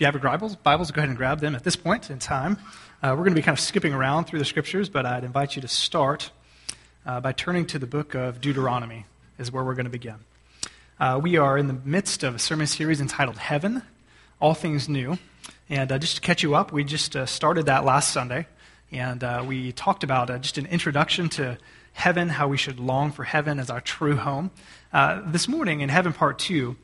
If you have your Bibles, Bibles, go ahead and grab them at this point in time. Uh, we're going to be kind of skipping around through the scriptures, but I'd invite you to start uh, by turning to the book of Deuteronomy, is where we're going to begin. Uh, we are in the midst of a sermon series entitled Heaven, All Things New. And uh, just to catch you up, we just uh, started that last Sunday, and uh, we talked about just an introduction to heaven, how we should long for heaven as our true home. this morning in Heaven Part 2,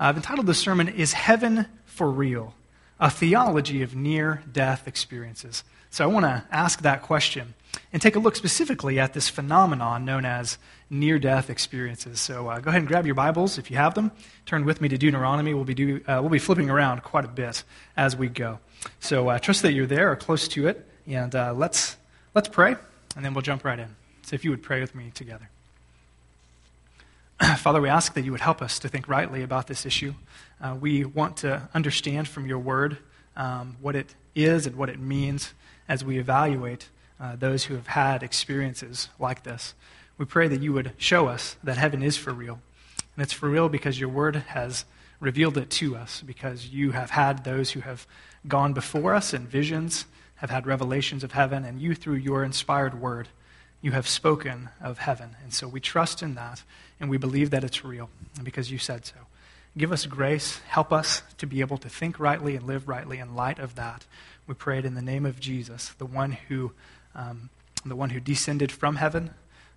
I've entitled the sermon, Is Heaven for Real? A Theology of Near Death Experiences. So I want to ask that question and take a look specifically at this phenomenon known as near death experiences. So uh, go ahead and grab your Bibles if you have them. Turn with me to Deuteronomy. We'll be, do, uh, we'll be flipping around quite a bit as we go. So uh, trust that you're there or close to it. And uh, let's, let's pray, and then we'll jump right in. So if you would pray with me together. Father, we ask that you would help us to think rightly about this issue. Uh, we want to understand from your word um, what it is and what it means as we evaluate uh, those who have had experiences like this. We pray that you would show us that heaven is for real. And it's for real because your word has revealed it to us, because you have had those who have gone before us in visions, have had revelations of heaven, and you, through your inspired word, you have spoken of heaven. And so we trust in that, and we believe that it's real because you said so. Give us grace. Help us to be able to think rightly and live rightly in light of that. We pray it in the name of Jesus, the one who, um, the one who descended from heaven,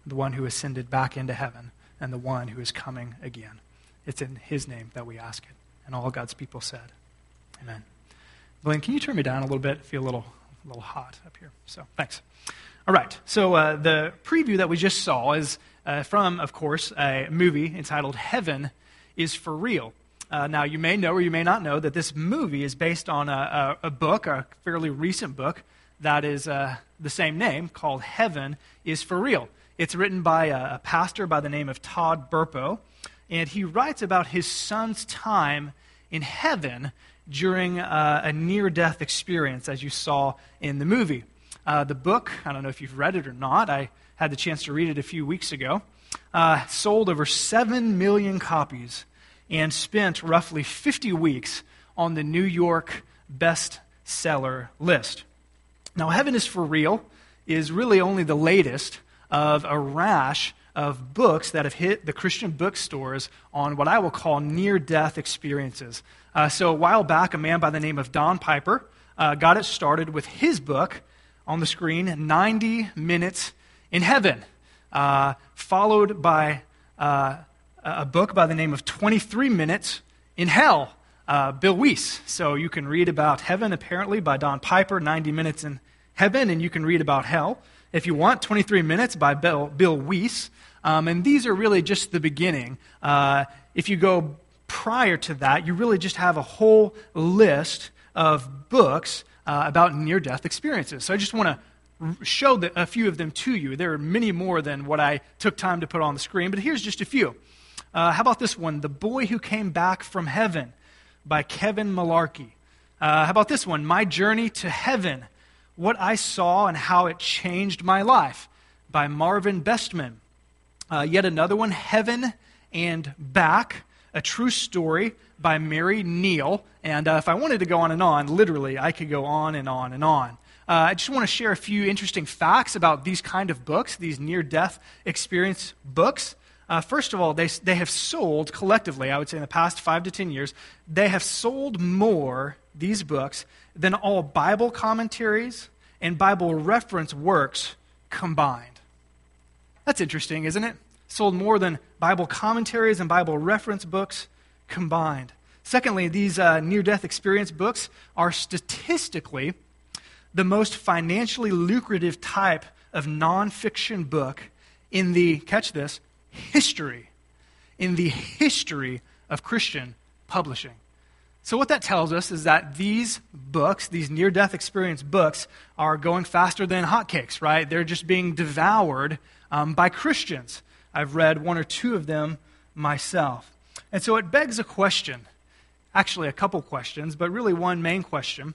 the one who ascended back into heaven, and the one who is coming again. It's in his name that we ask it. And all God's people said, Amen. Blaine, can you turn me down a little bit? I feel a little, a little hot up here. So thanks. All right, so uh, the preview that we just saw is uh, from, of course, a movie entitled Heaven is for Real. Uh, now, you may know or you may not know that this movie is based on a, a, a book, a fairly recent book, that is uh, the same name, called Heaven is for Real. It's written by a, a pastor by the name of Todd Burpo, and he writes about his son's time in heaven during uh, a near death experience, as you saw in the movie. Uh, the book, I don't know if you've read it or not, I had the chance to read it a few weeks ago, uh, sold over 7 million copies and spent roughly 50 weeks on the New York bestseller list. Now, Heaven is for Real is really only the latest of a rash of books that have hit the Christian bookstores on what I will call near death experiences. Uh, so, a while back, a man by the name of Don Piper uh, got it started with his book on the screen 90 Minutes in Heaven, uh, followed by uh, a book by the name of 23 Minutes in Hell, uh, Bill Wiese. So you can read about heaven, apparently, by Don Piper, 90 Minutes in Heaven, and you can read about hell if you want, 23 Minutes by Bill, Bill Wiese. Um, and these are really just the beginning. Uh, if you go prior to that, you really just have a whole list of books uh, about near death experiences. So I just want to show the, a few of them to you. There are many more than what I took time to put on the screen, but here's just a few. Uh, how about this one? The Boy Who Came Back from Heaven by Kevin Malarkey. Uh, how about this one? My Journey to Heaven What I Saw and How It Changed My Life by Marvin Besteman. Uh, yet another one, Heaven and Back, a true story by Mary Neal. And uh, if I wanted to go on and on, literally, I could go on and on and on. Uh, I just want to share a few interesting facts about these kind of books, these near death experience books. Uh, first of all, they, they have sold collectively, I would say in the past five to ten years, they have sold more, these books, than all Bible commentaries and Bible reference works combined. That's interesting, isn't it? Sold more than Bible commentaries and Bible reference books combined. Secondly, these uh, near death experience books are statistically the most financially lucrative type of nonfiction book in the, catch this, history. In the history of Christian publishing. So, what that tells us is that these books, these near death experience books, are going faster than hotcakes, right? They're just being devoured um, by Christians. I've read one or two of them myself. And so it begs a question actually, a couple questions, but really one main question.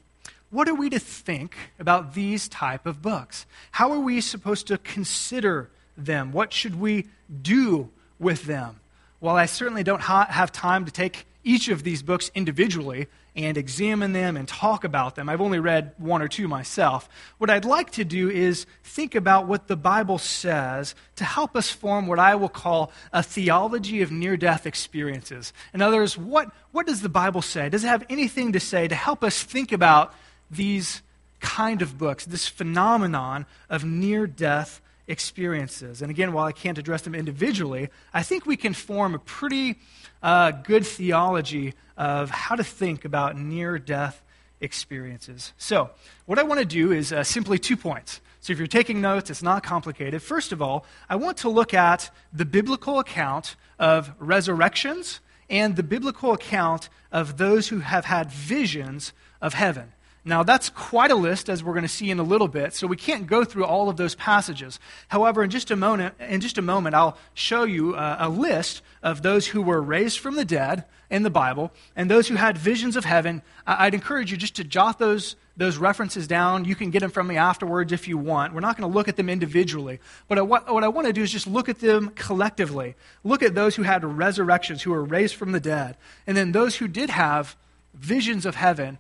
What are we to think about these type of books? How are we supposed to consider them? What should we do with them? Well, I certainly don't ha- have time to take each of these books individually and examine them and talk about them. I've only read one or two myself. What I'd like to do is think about what the Bible says to help us form what I will call a theology of near death experiences. In other words, what, what does the Bible say? Does it have anything to say to help us think about these kind of books, this phenomenon of near death experiences? And again, while I can't address them individually, I think we can form a pretty uh, good theology of how to think about near death experiences. So, what I want to do is uh, simply two points. So, if you're taking notes, it's not complicated. First of all, I want to look at the biblical account of resurrections and the biblical account of those who have had visions of heaven. Now, that's quite a list, as we're going to see in a little bit, so we can't go through all of those passages. However, in just a moment, in just a moment I'll show you a, a list of those who were raised from the dead in the Bible and those who had visions of heaven. I'd encourage you just to jot those, those references down. You can get them from me afterwards if you want. We're not going to look at them individually, but what, what I want to do is just look at them collectively. Look at those who had resurrections, who were raised from the dead, and then those who did have visions of heaven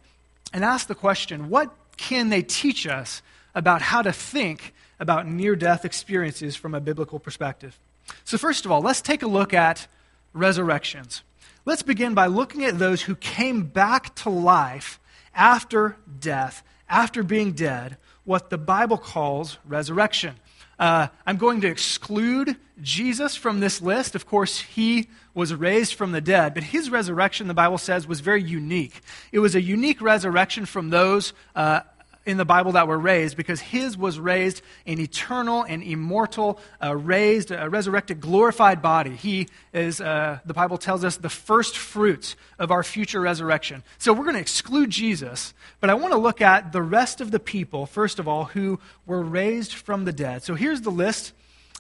and ask the question what can they teach us about how to think about near death experiences from a biblical perspective? So, first of all, let's take a look at resurrections. Let's begin by looking at those who came back to life after death, after being dead, what the Bible calls resurrection. Uh, I'm going to exclude Jesus from this list. Of course, he was raised from the dead, but his resurrection, the Bible says, was very unique. It was a unique resurrection from those uh, in the Bible that were raised because his was raised an eternal and immortal, uh, raised, a resurrected, glorified body. He is, uh, the Bible tells us, the first fruits of our future resurrection. So we're going to exclude Jesus, but I want to look at the rest of the people, first of all, who were raised from the dead. So here's the list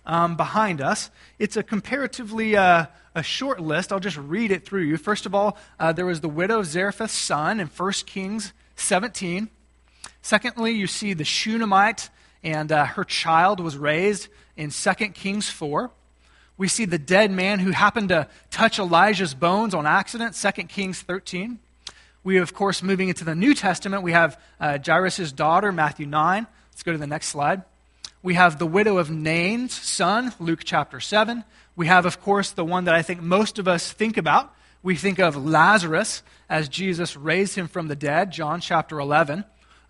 um, behind us. It's a comparatively uh, a short list. I'll just read it through you. First of all, uh, there was the widow of Zarephath's son in 1 Kings 17. Secondly, you see the Shunammite and uh, her child was raised in 2 Kings 4. We see the dead man who happened to touch Elijah's bones on accident, 2 Kings 13. We, of course, moving into the New Testament, we have uh, Jairus' daughter, Matthew 9. Let's go to the next slide. We have the widow of Nain's son, Luke chapter 7. We have, of course, the one that I think most of us think about. We think of Lazarus as Jesus raised him from the dead, John chapter 11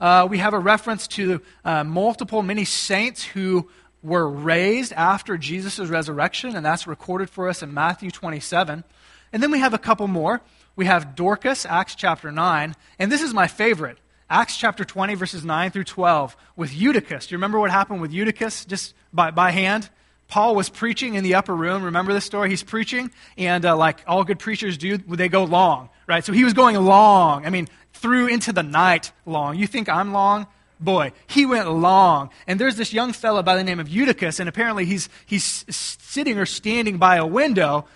uh, we have a reference to uh, multiple, many saints who were raised after Jesus' resurrection, and that's recorded for us in Matthew 27. And then we have a couple more. We have Dorcas, Acts chapter 9, and this is my favorite. Acts chapter 20, verses 9 through 12, with Eutychus. Do you remember what happened with Eutychus just by, by hand? Paul was preaching in the upper room. Remember this story? He's preaching, and uh, like all good preachers do, they go long, right? So he was going long. I mean, through into the night long. You think I'm long? Boy, he went long. And there's this young fellow by the name of Eutychus, and apparently he's, he's sitting or standing by a window.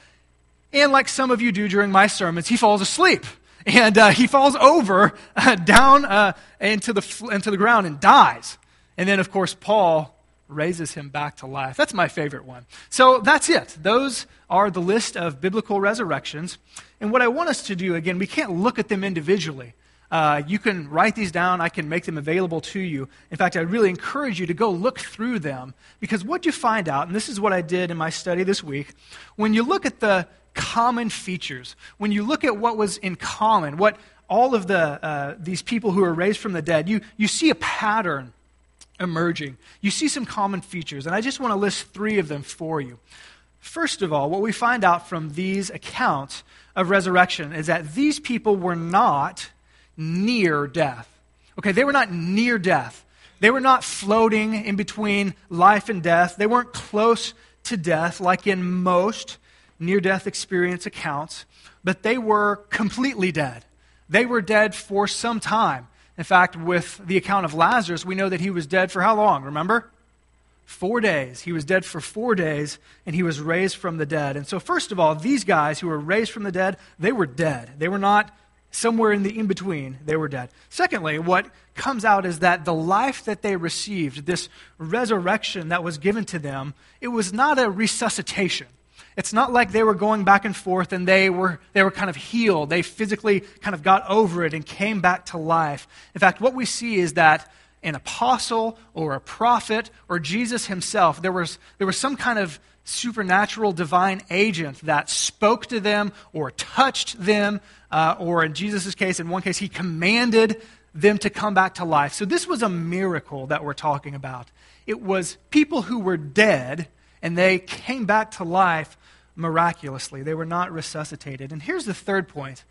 And like some of you do during my sermons, he falls asleep. And uh, he falls over uh, down uh, into, the, into the ground and dies. And then, of course, Paul raises him back to life. That's my favorite one. So that's it. Those are the list of biblical resurrections. And what I want us to do, again, we can't look at them individually. Uh, you can write these down. I can make them available to you. In fact, I really encourage you to go look through them because what you find out, and this is what I did in my study this week, when you look at the common features, when you look at what was in common, what all of the, uh, these people who are raised from the dead, you, you see a pattern emerging. You see some common features, and I just want to list three of them for you. First of all, what we find out from these accounts of resurrection is that these people were not near death. Okay, they were not near death. They were not floating in between life and death. They weren't close to death like in most near death experience accounts, but they were completely dead. They were dead for some time. In fact, with the account of Lazarus, we know that he was dead for how long? Remember? Four days. He was dead for four days, and he was raised from the dead. And so, first of all, these guys who were raised from the dead, they were dead. They were not somewhere in the in between, they were dead. Secondly, what comes out is that the life that they received, this resurrection that was given to them, it was not a resuscitation. It's not like they were going back and forth and they were, they were kind of healed. They physically kind of got over it and came back to life. In fact, what we see is that an apostle or a prophet or Jesus himself, there was, there was some kind of supernatural divine agent that spoke to them or touched them, uh, or in Jesus' case, in one case, he commanded them to come back to life. So this was a miracle that we're talking about. It was people who were dead and they came back to life miraculously. They were not resuscitated. And here's the third point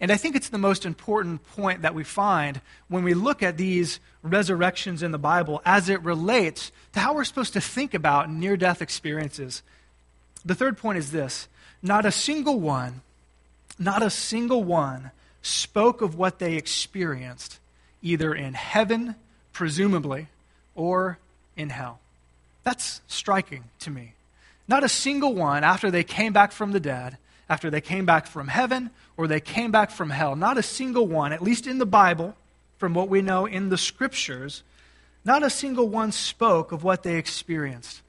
and I think it's the most important point that we find when we look at these resurrections in the Bible as it relates to how we're supposed to think about near death experiences. The third point is this not a single one, not a single one spoke of what they experienced, either in heaven, presumably, or in hell. That's striking to me. Not a single one, after they came back from the dead, after they came back from heaven or they came back from hell. Not a single one, at least in the Bible, from what we know in the scriptures, not a single one spoke of what they experienced.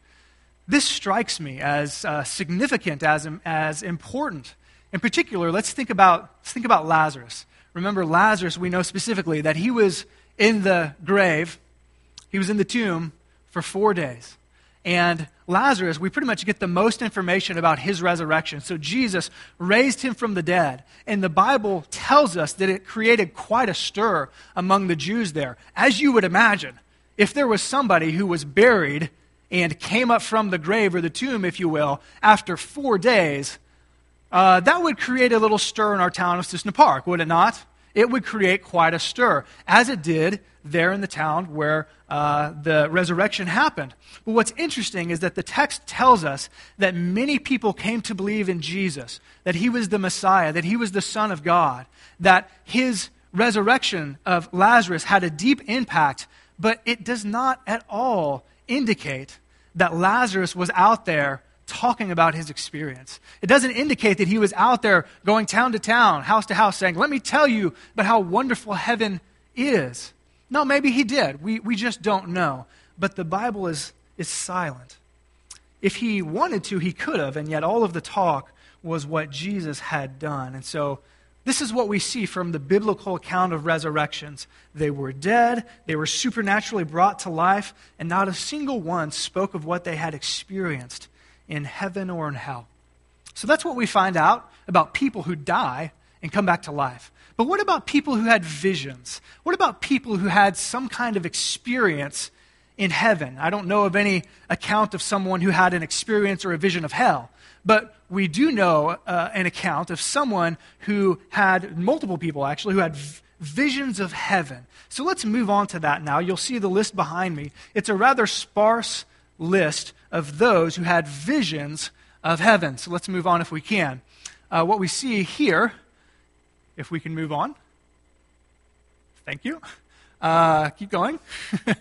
This strikes me as uh, significant, as, as important. In particular, let's think, about, let's think about Lazarus. Remember, Lazarus, we know specifically that he was in the grave, he was in the tomb for four days. And Lazarus, we pretty much get the most information about his resurrection. So Jesus raised him from the dead. And the Bible tells us that it created quite a stir among the Jews there. As you would imagine, if there was somebody who was buried and came up from the grave or the tomb, if you will, after four days, uh, that would create a little stir in our town of Cissna Park, would it not? It would create quite a stir, as it did there in the town where uh, the resurrection happened. But what's interesting is that the text tells us that many people came to believe in Jesus, that he was the Messiah, that he was the Son of God, that his resurrection of Lazarus had a deep impact, but it does not at all indicate that Lazarus was out there talking about his experience. It doesn't indicate that he was out there going town to town, house to house, saying, Let me tell you about how wonderful heaven is. No, maybe he did. We, we just don't know. But the Bible is, is silent. If he wanted to, he could have, and yet all of the talk was what Jesus had done. And so this is what we see from the biblical account of resurrections. They were dead, they were supernaturally brought to life, and not a single one spoke of what they had experienced in heaven or in hell. So that's what we find out about people who die and come back to life. But what about people who had visions? What about people who had some kind of experience in heaven? I don't know of any account of someone who had an experience or a vision of hell. But we do know uh, an account of someone who had, multiple people actually, who had v- visions of heaven. So let's move on to that now. You'll see the list behind me. It's a rather sparse list of those who had visions of heaven. So let's move on if we can. Uh, what we see here if we can move on. Thank you. Uh, keep going.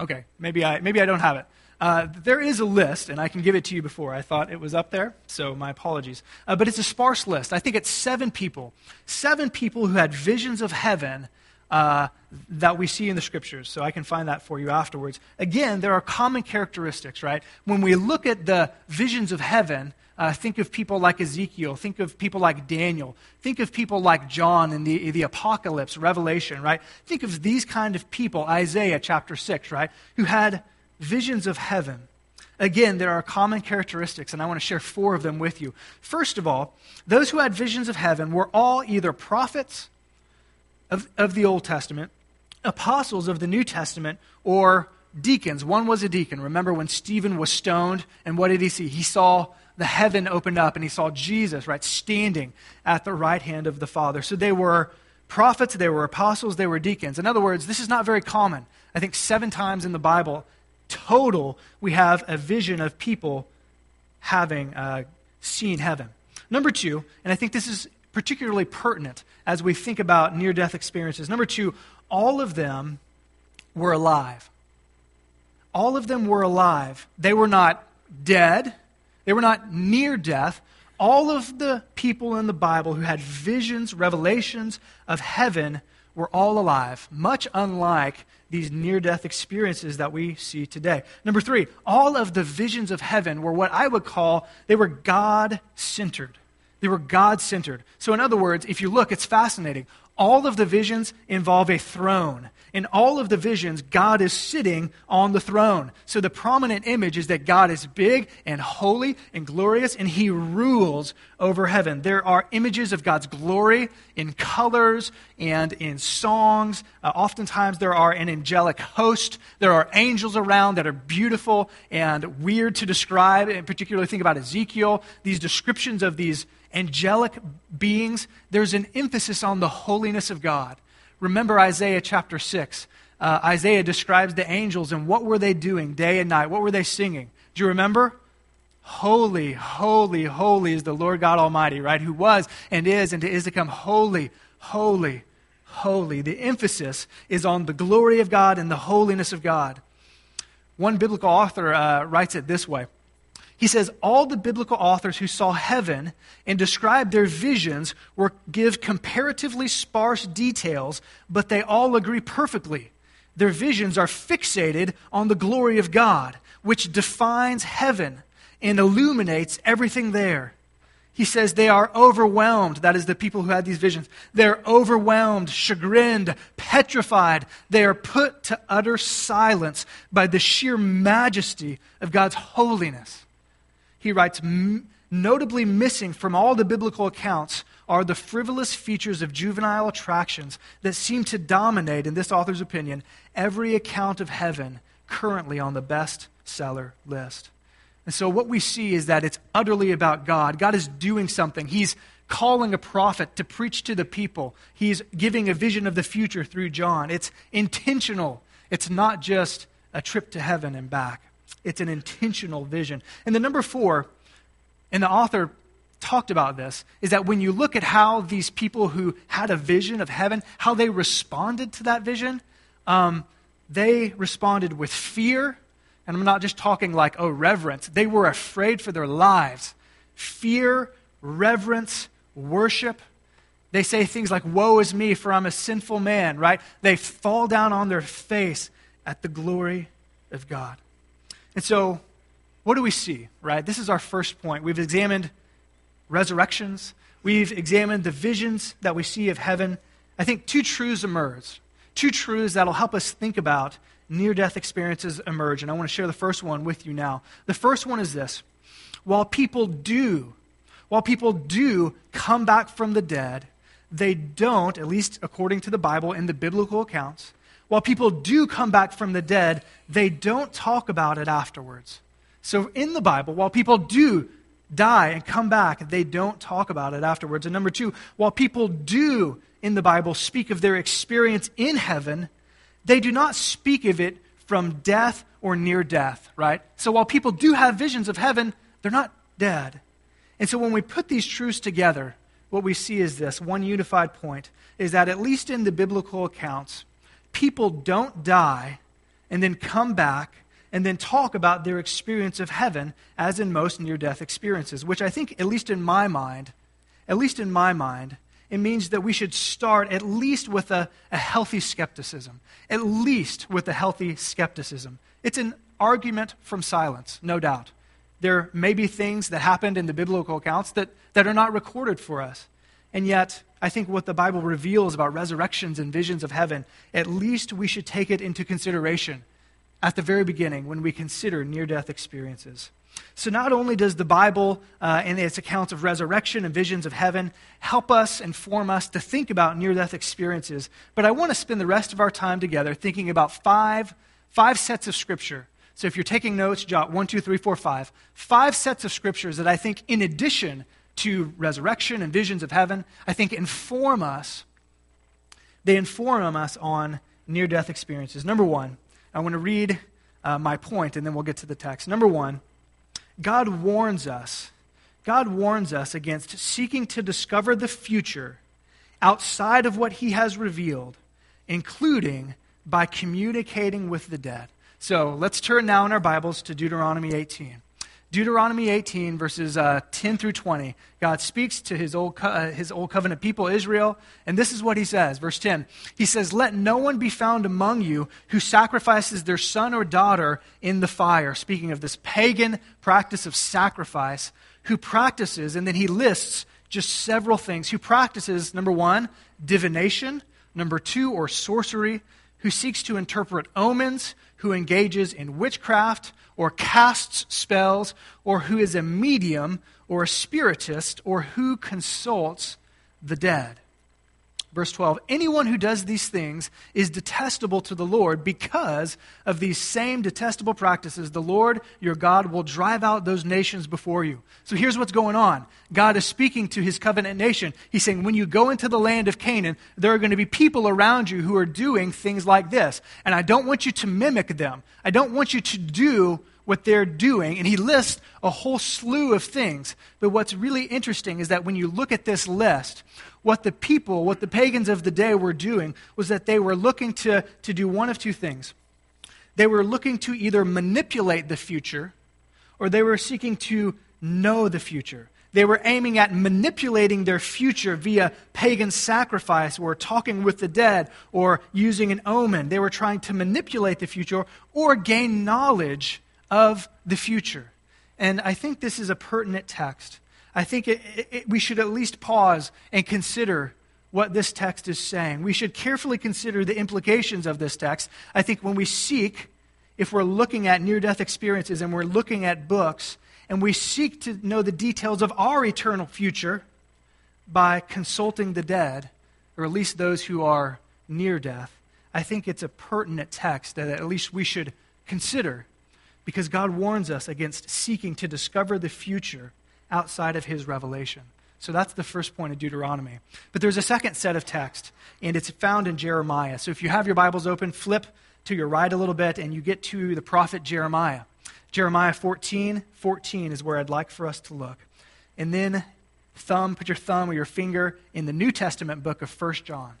okay, maybe I, maybe I don't have it. Uh, there is a list, and I can give it to you before. I thought it was up there, so my apologies. Uh, but it's a sparse list. I think it's seven people. Seven people who had visions of heaven uh, that we see in the scriptures. So I can find that for you afterwards. Again, there are common characteristics, right? When we look at the visions of heaven, uh, think of people like Ezekiel. Think of people like Daniel. Think of people like John in the, the Apocalypse, Revelation, right? Think of these kind of people, Isaiah chapter 6, right? Who had visions of heaven. Again, there are common characteristics, and I want to share four of them with you. First of all, those who had visions of heaven were all either prophets of, of the Old Testament, apostles of the New Testament, or deacons. One was a deacon. Remember when Stephen was stoned, and what did he see? He saw the heaven opened up, and he saw Jesus, right, standing at the right hand of the Father. So they were prophets, they were apostles, they were deacons. In other words, this is not very common. I think seven times in the Bible, total, we have a vision of people having uh, seen heaven. Number two, and I think this is particularly pertinent as we think about near death experiences. Number two, all of them were alive. All of them were alive. They were not dead, they were not near death. All of the people in the Bible who had visions, revelations of heaven were all alive, much unlike these near death experiences that we see today. Number three, all of the visions of heaven were what I would call, they were God centered. They were God centered. So, in other words, if you look, it's fascinating. All of the visions involve a throne. In all of the visions, God is sitting on the throne. So the prominent image is that God is big and holy and glorious, and he rules over heaven. There are images of God's glory in colors and in songs. Uh, oftentimes, there are an angelic host. There are angels around that are beautiful and weird to describe, and particularly think about Ezekiel. These descriptions of these angelic beings, there's an emphasis on the holiness of God. Remember Isaiah chapter 6. Uh, Isaiah describes the angels and what were they doing day and night? What were they singing? Do you remember? Holy, holy, holy is the Lord God Almighty, right? Who was and is and is to come. Holy, holy, holy. The emphasis is on the glory of God and the holiness of God. One biblical author uh, writes it this way he says all the biblical authors who saw heaven and described their visions were give comparatively sparse details, but they all agree perfectly. Their visions are fixated on the glory of God, which defines heaven and illuminates everything there. He says they are overwhelmed. That is the people who had these visions. They're overwhelmed, chagrined, petrified. They are put to utter silence by the sheer majesty of God's holiness he writes, notably missing from all the biblical accounts are the frivolous features of juvenile attractions that seem to dominate, in this author's opinion, every account of heaven currently on the bestseller list. And so, what we see is that it's utterly about God. God is doing something. He's calling a prophet to preach to the people, He's giving a vision of the future through John. It's intentional, it's not just a trip to heaven and back. It's an intentional vision. And the number four, and the author talked about this, is that when you look at how these people who had a vision of heaven, how they responded to that vision, um, they responded with fear. And I'm not just talking like, oh, reverence. They were afraid for their lives. Fear, reverence, worship. They say things like, Woe is me, for I'm a sinful man, right? They fall down on their face at the glory of God. And so, what do we see, right? This is our first point. We've examined resurrections, we've examined the visions that we see of heaven. I think two truths emerge. Two truths that'll help us think about near death experiences emerge. And I want to share the first one with you now. The first one is this while people do, while people do come back from the dead, they don't, at least according to the Bible and the biblical accounts, while people do come back from the dead, they don't talk about it afterwards. So in the Bible, while people do die and come back, they don't talk about it afterwards. And number two, while people do in the Bible speak of their experience in heaven, they do not speak of it from death or near death, right? So while people do have visions of heaven, they're not dead. And so when we put these truths together, what we see is this one unified point is that at least in the biblical accounts, people don't die and then come back and then talk about their experience of heaven as in most near death experiences, which I think, at least in my mind, at least in my mind, it means that we should start at least with a, a healthy skepticism. At least with a healthy skepticism. It's an argument from silence, no doubt. There may be things that happened in the biblical accounts that, that are not recorded for us. And yet, I think what the Bible reveals about resurrections and visions of heaven, at least we should take it into consideration at the very beginning when we consider near death experiences. So, not only does the Bible uh, and its accounts of resurrection and visions of heaven help us, inform us to think about near death experiences, but I want to spend the rest of our time together thinking about five, five sets of Scripture. So, if you're taking notes, jot one, two, three, four, five. Five sets of Scriptures that I think, in addition to resurrection and visions of heaven, I think inform us. They inform us on near death experiences. Number one, I want to read uh, my point and then we'll get to the text. Number one, God warns us. God warns us against seeking to discover the future outside of what he has revealed, including by communicating with the dead. So let's turn now in our Bibles to Deuteronomy 18. Deuteronomy 18, verses uh, 10 through 20. God speaks to his old, co- uh, his old covenant people, Israel, and this is what he says. Verse 10 He says, Let no one be found among you who sacrifices their son or daughter in the fire. Speaking of this pagan practice of sacrifice, who practices, and then he lists just several things. Who practices, number one, divination, number two, or sorcery, who seeks to interpret omens, who engages in witchcraft or casts spells, or who is a medium or a spiritist, or who consults the dead. Verse 12 Anyone who does these things is detestable to the Lord because of these same detestable practices. The Lord your God will drive out those nations before you. So here's what's going on God is speaking to his covenant nation. He's saying, When you go into the land of Canaan, there are going to be people around you who are doing things like this. And I don't want you to mimic them, I don't want you to do what they're doing, and he lists a whole slew of things. But what's really interesting is that when you look at this list, what the people, what the pagans of the day were doing was that they were looking to, to do one of two things. They were looking to either manipulate the future or they were seeking to know the future. They were aiming at manipulating their future via pagan sacrifice or talking with the dead or using an omen. They were trying to manipulate the future or gain knowledge of the future. And I think this is a pertinent text I think it, it, we should at least pause and consider what this text is saying. We should carefully consider the implications of this text. I think when we seek, if we're looking at near death experiences and we're looking at books, and we seek to know the details of our eternal future by consulting the dead, or at least those who are near death, I think it's a pertinent text that at least we should consider because God warns us against seeking to discover the future outside of his revelation. So that's the first point of Deuteronomy. But there's a second set of text, and it's found in Jeremiah. So if you have your Bibles open, flip to your right a little bit, and you get to the prophet Jeremiah. Jeremiah 14, 14 is where I'd like for us to look. And then thumb, put your thumb or your finger in the New Testament book of 1 John.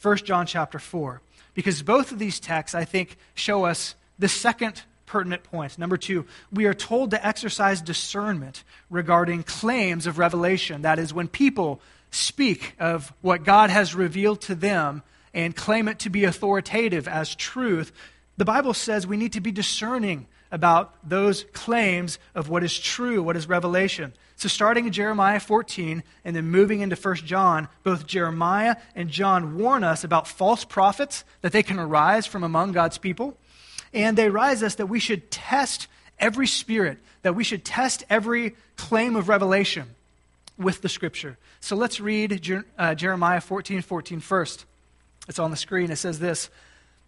1 John chapter 4. Because both of these texts, I think, show us the second pertinent points. Number two, we are told to exercise discernment regarding claims of revelation. That is, when people speak of what God has revealed to them and claim it to be authoritative as truth, the Bible says we need to be discerning about those claims of what is true, what is revelation. So, starting in Jeremiah 14 and then moving into 1 John, both Jeremiah and John warn us about false prophets, that they can arise from among God's people. And they rise us that we should test every spirit, that we should test every claim of revelation with the scripture. So let's read Jer- uh, Jeremiah 14, 14 first. It's on the screen. It says this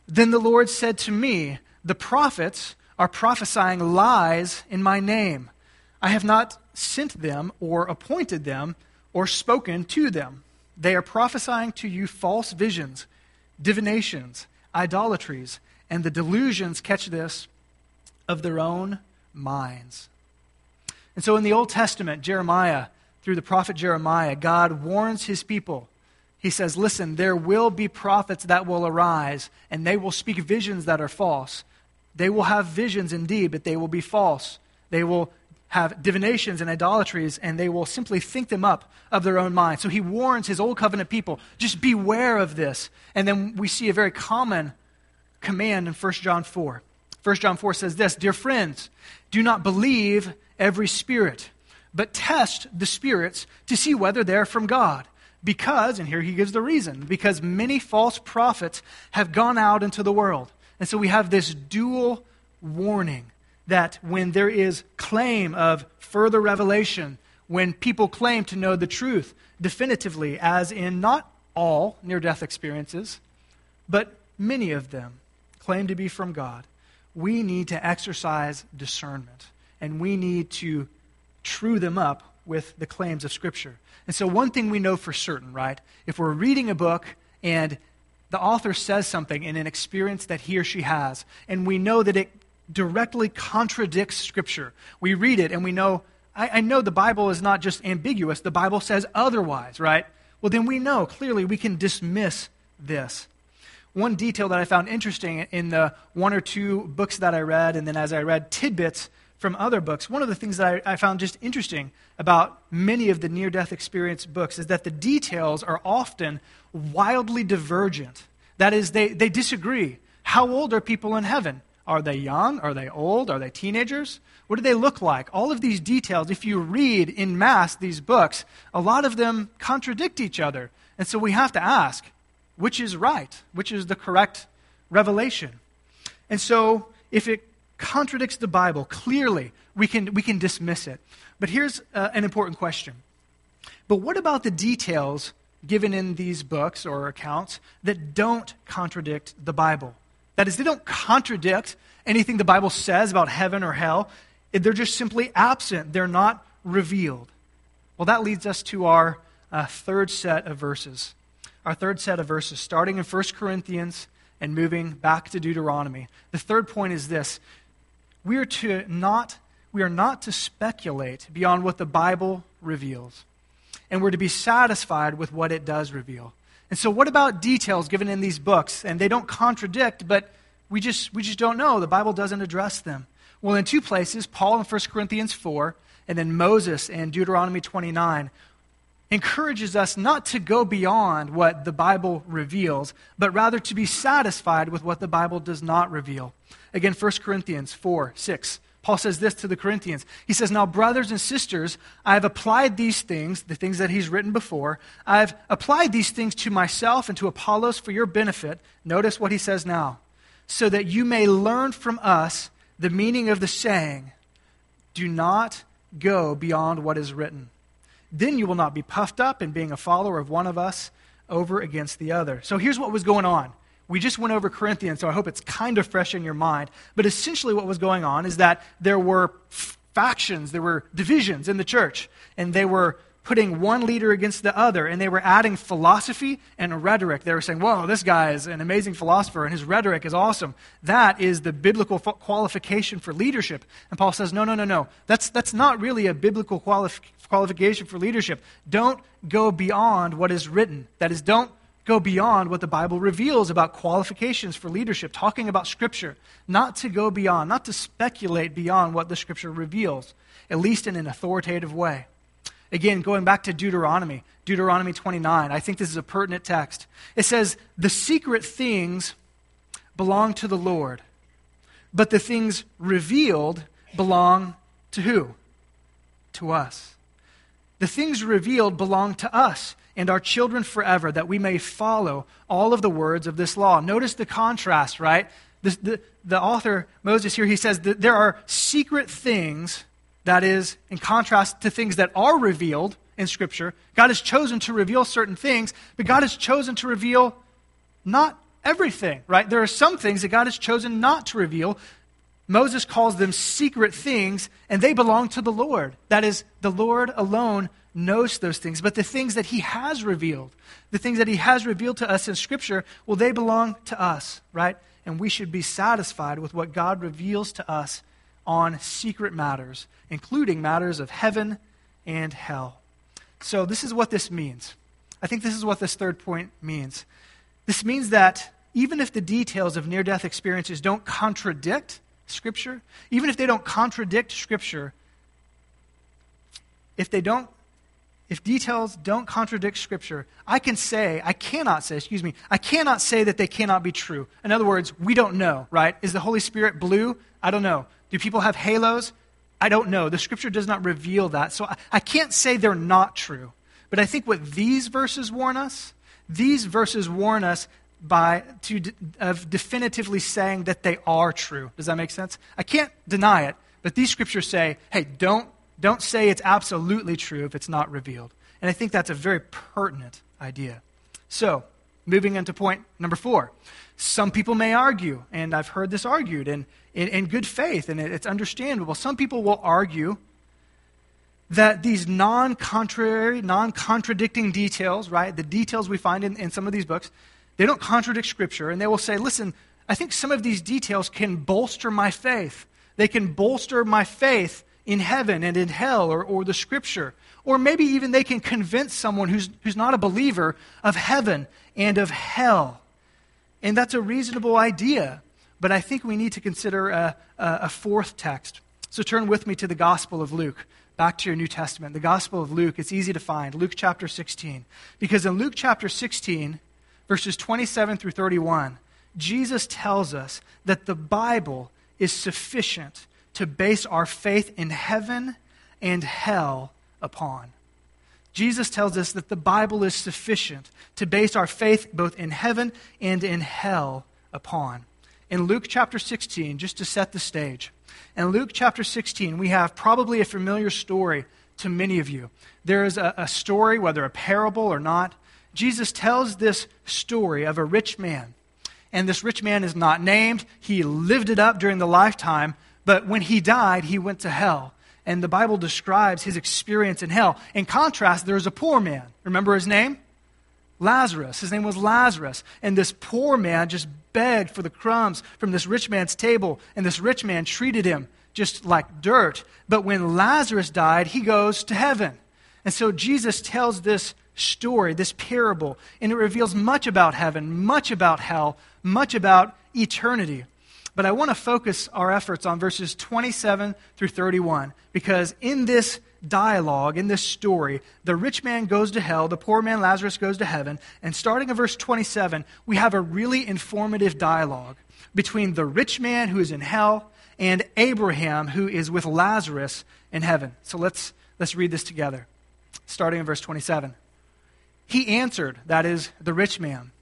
Then the Lord said to me, The prophets are prophesying lies in my name. I have not sent them or appointed them or spoken to them. They are prophesying to you false visions, divinations, idolatries and the delusions, catch this, of their own minds. And so in the Old Testament, Jeremiah, through the prophet Jeremiah, God warns his people. He says, Listen, there will be prophets that will arise, and they will speak visions that are false. They will have visions indeed, but they will be false. They will have divinations and idolatries, and they will simply think them up of their own mind. So he warns his old covenant people just beware of this. And then we see a very common command in 1 John 4. 1 John 4 says this Dear friends, do not believe every spirit, but test the spirits to see whether they're from God. Because, and here he gives the reason, because many false prophets have gone out into the world. And so we have this dual warning that when there is claim of further revelation, when people claim to know the truth definitively, as in not all near death experiences, but many of them, claim to be from God, we need to exercise discernment and we need to true them up with the claims of Scripture. And so, one thing we know for certain, right? If we're reading a book and the author says something in an experience that he or she has, and we know that it directly contradicts Scripture, we read it and we know, I, I know the Bible is not just ambiguous, the Bible says otherwise, right? Well, then we know clearly we can dismiss this one detail that I found interesting in the one or two books that I read, and then as I read tidbits from other books, one of the things that I, I found just interesting about many of the near death experience books is that the details are often wildly divergent. That is, they, they disagree. How old are people in heaven? Are they young? Are they old? Are they teenagers? What do they look like? All of these details, if you read in mass these books, a lot of them contradict each other. And so we have to ask which is right? Which is the correct revelation? And so if it contradicts the Bible clearly, we can, we can dismiss it. But here's uh, an important question. But what about the details given in these books or accounts that don't contradict the Bible? That is, they don't contradict anything the Bible says about heaven or hell. They're just simply absent, they're not revealed. Well, that leads us to our uh, third set of verses. Our third set of verses, starting in 1 Corinthians and moving back to Deuteronomy. The third point is this we are to not we are not to speculate beyond what the Bible reveals. And we're to be satisfied with what it does reveal. And so what about details given in these books? And they don't contradict, but we just we just don't know. The Bible doesn't address them. Well, in two places, Paul in 1 Corinthians 4 and then Moses in Deuteronomy 29 encourages us not to go beyond what the Bible reveals, but rather to be satisfied with what the Bible does not reveal. Again, 1 Corinthians 4 6. Paul says this to the Corinthians. He says, Now, brothers and sisters, I have applied these things, the things that he's written before, I've applied these things to myself and to Apollos for your benefit. Notice what he says now. So that you may learn from us the meaning of the saying, Do not go beyond what is written. Then you will not be puffed up in being a follower of one of us over against the other. So here's what was going on. We just went over Corinthians, so I hope it's kind of fresh in your mind. But essentially, what was going on is that there were factions, there were divisions in the church, and they were putting one leader against the other, and they were adding philosophy and rhetoric. They were saying, Whoa, this guy is an amazing philosopher, and his rhetoric is awesome. That is the biblical qualification for leadership. And Paul says, No, no, no, no. That's, that's not really a biblical qualif- qualification for leadership. Don't go beyond what is written. That is, don't go beyond what the Bible reveals about qualifications for leadership, talking about Scripture, not to go beyond, not to speculate beyond what the Scripture reveals, at least in an authoritative way. Again, going back to Deuteronomy, Deuteronomy 29, I think this is a pertinent text. It says, The secret things belong to the Lord, but the things revealed belong to who? To us. The things revealed belong to us and our children forever, that we may follow all of the words of this law. Notice the contrast, right? The, the, the author, Moses, here, he says that there are secret things, that is, in contrast to things that are revealed in Scripture. God has chosen to reveal certain things, but God has chosen to reveal not everything, right? There are some things that God has chosen not to reveal. Moses calls them secret things, and they belong to the Lord. That is, the Lord alone knows those things. But the things that he has revealed, the things that he has revealed to us in Scripture, well, they belong to us, right? And we should be satisfied with what God reveals to us on secret matters, including matters of heaven and hell. So, this is what this means. I think this is what this third point means. This means that even if the details of near death experiences don't contradict Scripture, even if they don't contradict Scripture, if they don't if details don't contradict Scripture, I can say, I cannot say, excuse me, I cannot say that they cannot be true. In other words, we don't know, right? Is the Holy Spirit blue? I don't know. Do people have halos? I don't know. The Scripture does not reveal that. So I, I can't say they're not true. But I think what these verses warn us, these verses warn us by to of definitively saying that they are true. Does that make sense? I can't deny it, but these scriptures say, hey, don't don't say it's absolutely true if it's not revealed. And I think that's a very pertinent idea. So, moving into point number four. Some people may argue, and I've heard this argued in, in, in good faith, and it's understandable. Some people will argue that these non contrary, non contradicting details, right, the details we find in, in some of these books, they don't contradict Scripture, and they will say, listen, I think some of these details can bolster my faith. They can bolster my faith in heaven and in hell or, or the scripture. Or maybe even they can convince someone who's, who's not a believer of heaven and of hell. And that's a reasonable idea. But I think we need to consider a, a, a fourth text. So turn with me to the Gospel of Luke, back to your New Testament. The Gospel of Luke, it's easy to find. Luke chapter 16. Because in Luke chapter 16, verses 27 through 31, Jesus tells us that the Bible is sufficient to base our faith in heaven and hell upon. Jesus tells us that the Bible is sufficient to base our faith both in heaven and in hell upon. In Luke chapter 16, just to set the stage, in Luke chapter 16, we have probably a familiar story to many of you. There is a, a story, whether a parable or not. Jesus tells this story of a rich man. And this rich man is not named. He lived it up during the lifetime, but when he died, he went to hell and the Bible describes his experience in hell. In contrast, there's a poor man. Remember his name? Lazarus. His name was Lazarus. And this poor man just begged for the crumbs from this rich man's table, and this rich man treated him just like dirt. But when Lazarus died, he goes to heaven. And so Jesus tells this story, this parable, and it reveals much about heaven, much about hell, much about eternity. But I want to focus our efforts on verses 27 through 31 because in this dialogue, in this story, the rich man goes to hell, the poor man Lazarus goes to heaven, and starting in verse 27, we have a really informative dialogue between the rich man who is in hell and Abraham who is with Lazarus in heaven. So let's, let's read this together, starting in verse 27. He answered, that is, the rich man.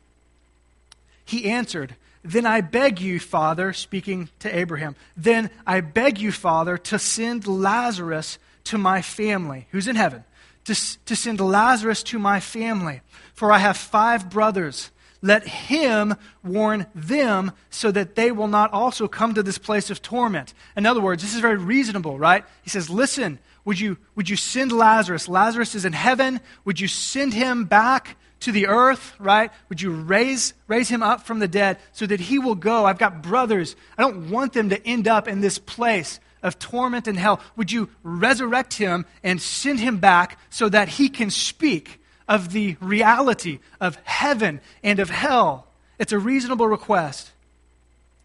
He answered, then I beg you, Father, speaking to Abraham, then I beg you, Father, to send Lazarus to my family, who's in heaven, to, to send Lazarus to my family. For I have five brothers. Let him warn them so that they will not also come to this place of torment. In other words, this is very reasonable, right? He says, Listen, would you, would you send Lazarus? Lazarus is in heaven. Would you send him back to the earth, right? Would you raise, raise him up from the dead so that he will go? I've got brothers. I don't want them to end up in this place of torment and hell. Would you resurrect him and send him back so that he can speak of the reality of heaven and of hell? It's a reasonable request.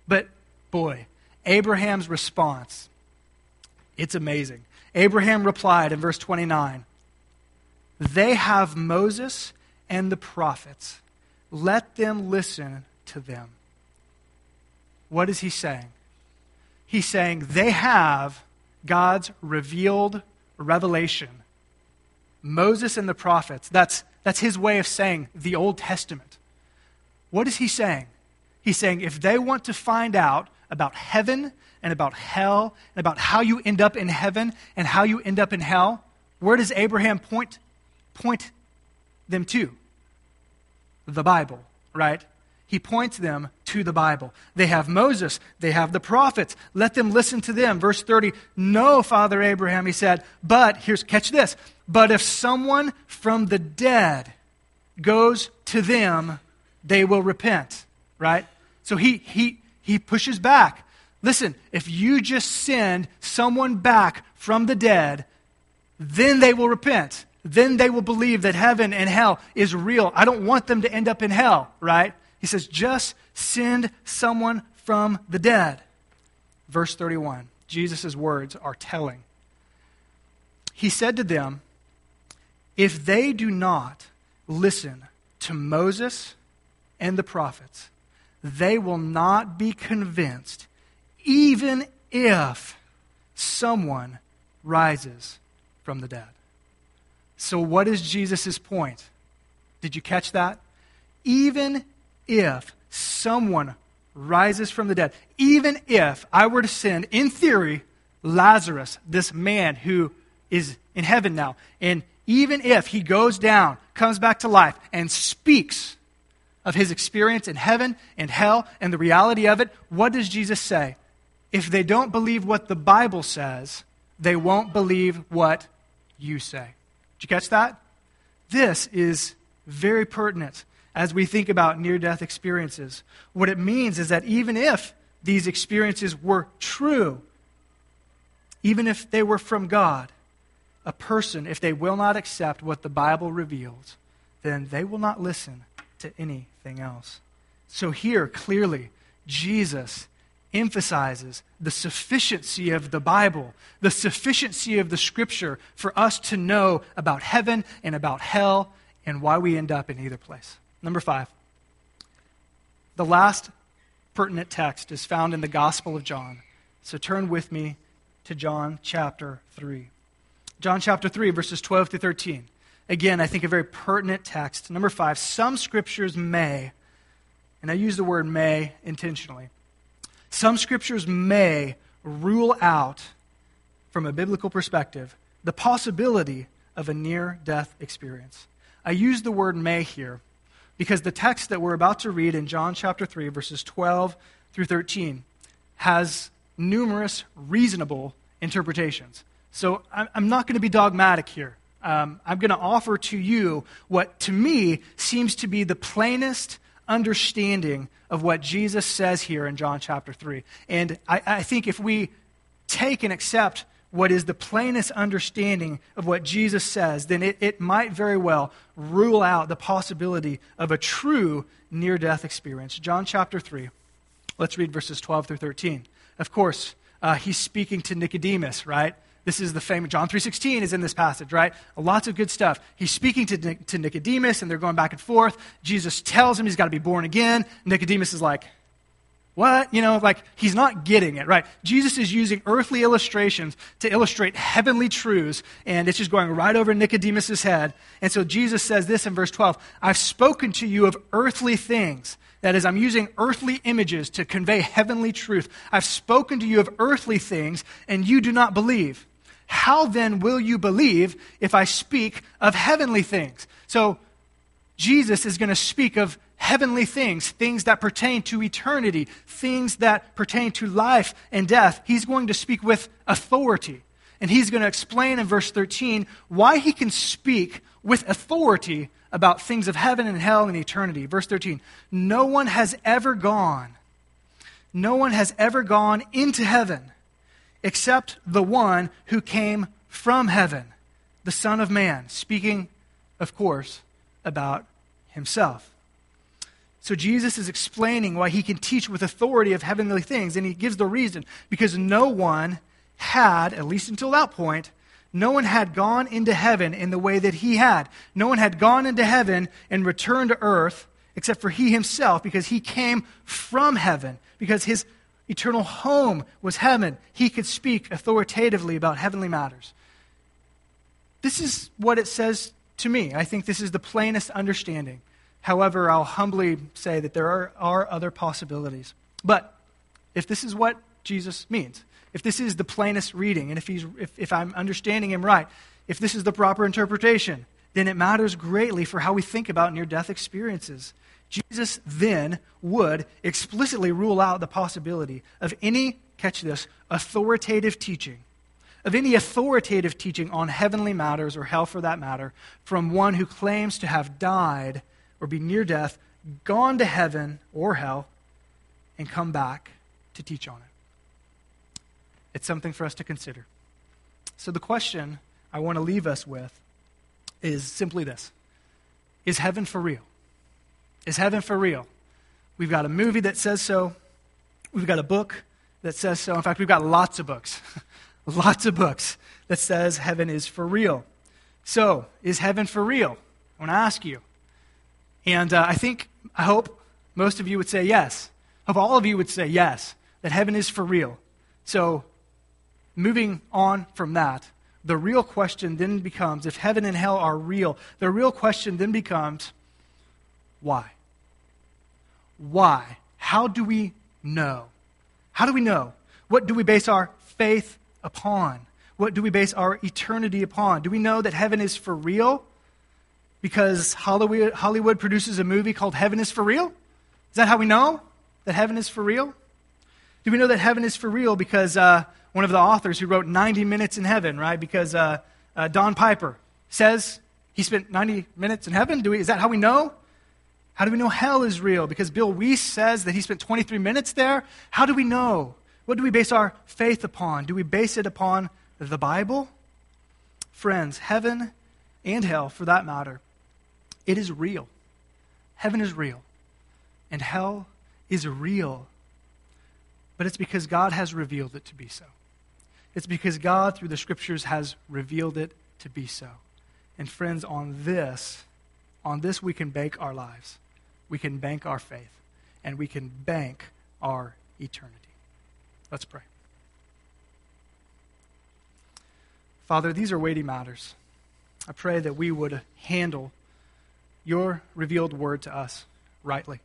But boy, Abraham's response, it's amazing. Abraham replied in verse 29 They have Moses and the prophets. Let them listen to them. What is he saying? He's saying they have God's revealed revelation. Moses and the prophets, that's, that's his way of saying the Old Testament. What is he saying? He's saying if they want to find out about heaven and about hell and about how you end up in heaven and how you end up in hell, where does Abraham point, point them to? The Bible, right? He points them to the Bible. They have Moses, they have the prophets. Let them listen to them. Verse 30 No, Father Abraham, he said, but, here's, catch this, but if someone from the dead goes to them, they will repent, right? So he, he, he pushes back. Listen, if you just send someone back from the dead, then they will repent then they will believe that heaven and hell is real. I don't want them to end up in hell, right? He says, just send someone from the dead. Verse 31, Jesus' words are telling. He said to them, If they do not listen to Moses and the prophets, they will not be convinced, even if someone rises from the dead. So, what is Jesus' point? Did you catch that? Even if someone rises from the dead, even if I were to send, in theory, Lazarus, this man who is in heaven now, and even if he goes down, comes back to life, and speaks of his experience in heaven and hell and the reality of it, what does Jesus say? If they don't believe what the Bible says, they won't believe what you say. Did you catch that? This is very pertinent as we think about near death experiences. What it means is that even if these experiences were true, even if they were from God, a person, if they will not accept what the Bible reveals, then they will not listen to anything else. So here, clearly, Jesus emphasizes the sufficiency of the Bible, the sufficiency of the Scripture for us to know about heaven and about hell and why we end up in either place. Number five, the last pertinent text is found in the Gospel of John. So turn with me to John chapter 3. John chapter 3, verses 12 to 13. Again, I think a very pertinent text. Number five, some scriptures may, and I use the word may intentionally, some scriptures may rule out, from a biblical perspective, the possibility of a near death experience. I use the word may here because the text that we're about to read in John chapter 3, verses 12 through 13, has numerous reasonable interpretations. So I'm not going to be dogmatic here. Um, I'm going to offer to you what, to me, seems to be the plainest understanding of what Jesus says here in John chapter 3. And I, I think if we take and accept what is the plainest understanding of what Jesus says, then it, it might very well rule out the possibility of a true near death experience. John chapter 3. Let's read verses 12 through 13. Of course, uh, he's speaking to Nicodemus, right? This is the famous John 3:16 is in this passage, right? Lots of good stuff. He's speaking to, to Nicodemus and they're going back and forth. Jesus tells him he's got to be born again. Nicodemus is like, "What?" You know, like he's not getting it, right? Jesus is using earthly illustrations to illustrate heavenly truths and it's just going right over Nicodemus's head. And so Jesus says this in verse 12, "I've spoken to you of earthly things." That is, I'm using earthly images to convey heavenly truth. I've spoken to you of earthly things, and you do not believe. How then will you believe if I speak of heavenly things? So, Jesus is going to speak of heavenly things, things that pertain to eternity, things that pertain to life and death. He's going to speak with authority. And he's going to explain in verse 13 why he can speak with authority about things of heaven and hell and eternity. Verse 13 No one has ever gone, no one has ever gone into heaven except the one who came from heaven, the Son of Man, speaking, of course, about himself. So Jesus is explaining why he can teach with authority of heavenly things, and he gives the reason because no one had, at least until that point, no one had gone into heaven in the way that he had. No one had gone into heaven and returned to earth except for he himself because he came from heaven, because his eternal home was heaven. He could speak authoritatively about heavenly matters. This is what it says to me. I think this is the plainest understanding. However, I'll humbly say that there are, are other possibilities. But if this is what Jesus means, if this is the plainest reading, and if, he's, if, if I'm understanding him right, if this is the proper interpretation, then it matters greatly for how we think about near death experiences. Jesus then would explicitly rule out the possibility of any, catch this, authoritative teaching, of any authoritative teaching on heavenly matters or hell for that matter, from one who claims to have died or be near death, gone to heaven or hell, and come back to teach on it. It's something for us to consider. So, the question I want to leave us with is simply this Is heaven for real? Is heaven for real? We've got a movie that says so. We've got a book that says so. In fact, we've got lots of books, lots of books that says heaven is for real. So, is heaven for real? I want to ask you. And uh, I think, I hope most of you would say yes. Hope all of you would say yes, that heaven is for real. So, moving on from that, the real question then becomes if heaven and hell are real, the real question then becomes why? Why? How do we know? How do we know? What do we base our faith upon? What do we base our eternity upon? Do we know that heaven is for real because Hollywood, produces a movie called Heaven is for Real? Is that how we know that heaven is for real? Do we know that heaven is for real because uh, one of the authors who wrote 90 Minutes in Heaven, right? Because uh, uh, Don Piper says he spent 90 minutes in heaven. Do we, is that how we know? How do we know hell is real? Because Bill Wiese says that he spent 23 minutes there. How do we know? What do we base our faith upon? Do we base it upon the Bible? Friends, heaven and hell, for that matter, it is real. Heaven is real, and hell is real. but it's because God has revealed it to be so. It's because God, through the scriptures, has revealed it to be so. And friends, on this, on this we can bank our lives. We can bank our faith. And we can bank our eternity. Let's pray. Father, these are weighty matters. I pray that we would handle your revealed word to us rightly,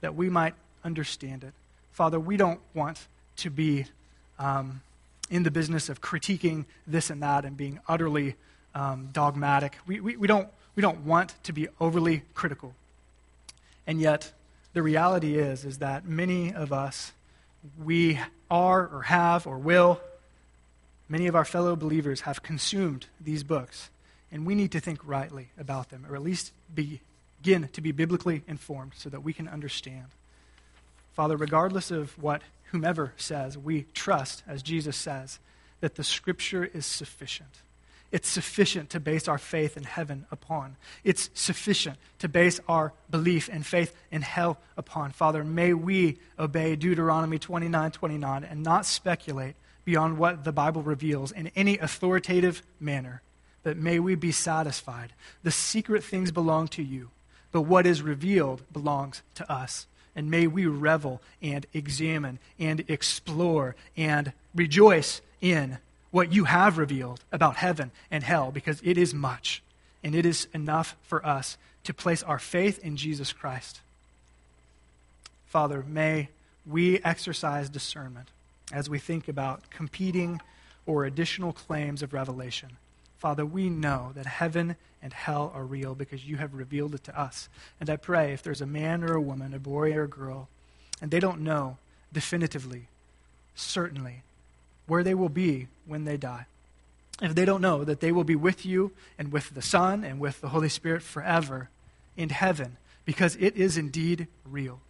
that we might understand it. Father, we don't want to be um, in the business of critiquing this and that and being utterly um, dogmatic. We, we, we, don't, we don't want to be overly critical. And yet, the reality is, is that many of us, we are or have or will, many of our fellow believers have consumed these books. And we need to think rightly about them, or at least begin to be biblically informed so that we can understand. Father, regardless of what whomever says, we trust, as Jesus says, that the Scripture is sufficient. It's sufficient to base our faith in heaven upon. It's sufficient to base our belief and faith in hell upon. Father, may we obey Deuteronomy 29 29 and not speculate beyond what the Bible reveals in any authoritative manner, but may we be satisfied. The secret things belong to you, but what is revealed belongs to us. And may we revel and examine and explore and rejoice in what you have revealed about heaven and hell because it is much. And it is enough for us to place our faith in Jesus Christ. Father, may we exercise discernment as we think about competing or additional claims of revelation. Father, we know that heaven and hell are real because you have revealed it to us. And I pray if there's a man or a woman, a boy or a girl, and they don't know definitively, certainly, where they will be when they die, if they don't know that they will be with you and with the Son and with the Holy Spirit forever in heaven, because it is indeed real,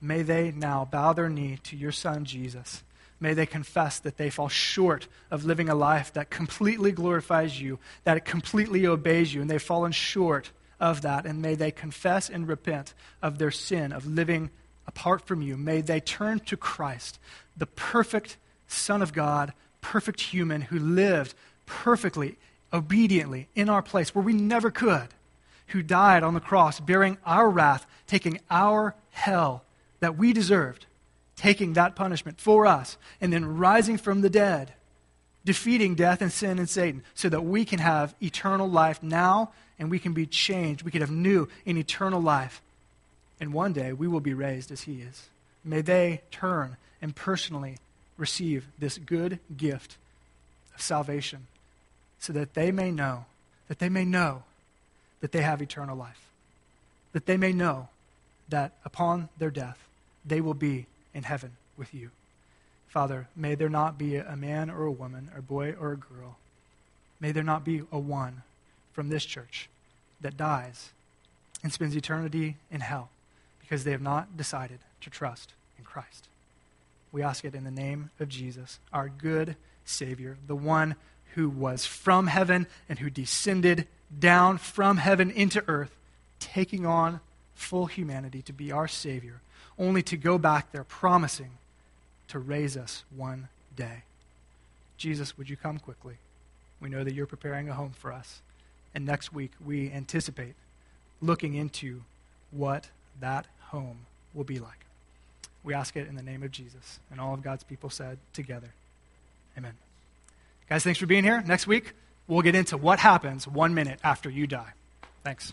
may they now bow their knee to your Son, Jesus May they confess that they fall short of living a life that completely glorifies you, that it completely obeys you, and they've fallen short of that. And may they confess and repent of their sin of living apart from you. May they turn to Christ, the perfect Son of God, perfect human who lived perfectly, obediently in our place where we never could, who died on the cross, bearing our wrath, taking our hell that we deserved taking that punishment for us, and then rising from the dead, defeating death and sin and Satan, so that we can have eternal life now and we can be changed. We can have new and eternal life. And one day we will be raised as He is. May they turn and personally receive this good gift of salvation so that they may know, that they may know that they have eternal life, that they may know that upon their death they will be in heaven with you. Father, may there not be a man or a woman, or a boy or a girl. May there not be a one from this church that dies and spends eternity in hell because they have not decided to trust in Christ. We ask it in the name of Jesus, our good Savior, the one who was from heaven and who descended down from heaven into earth, taking on full humanity to be our Savior only to go back there promising to raise us one day. Jesus, would you come quickly? We know that you're preparing a home for us. And next week, we anticipate looking into what that home will be like. We ask it in the name of Jesus. And all of God's people said together, Amen. Guys, thanks for being here. Next week, we'll get into what happens one minute after you die. Thanks.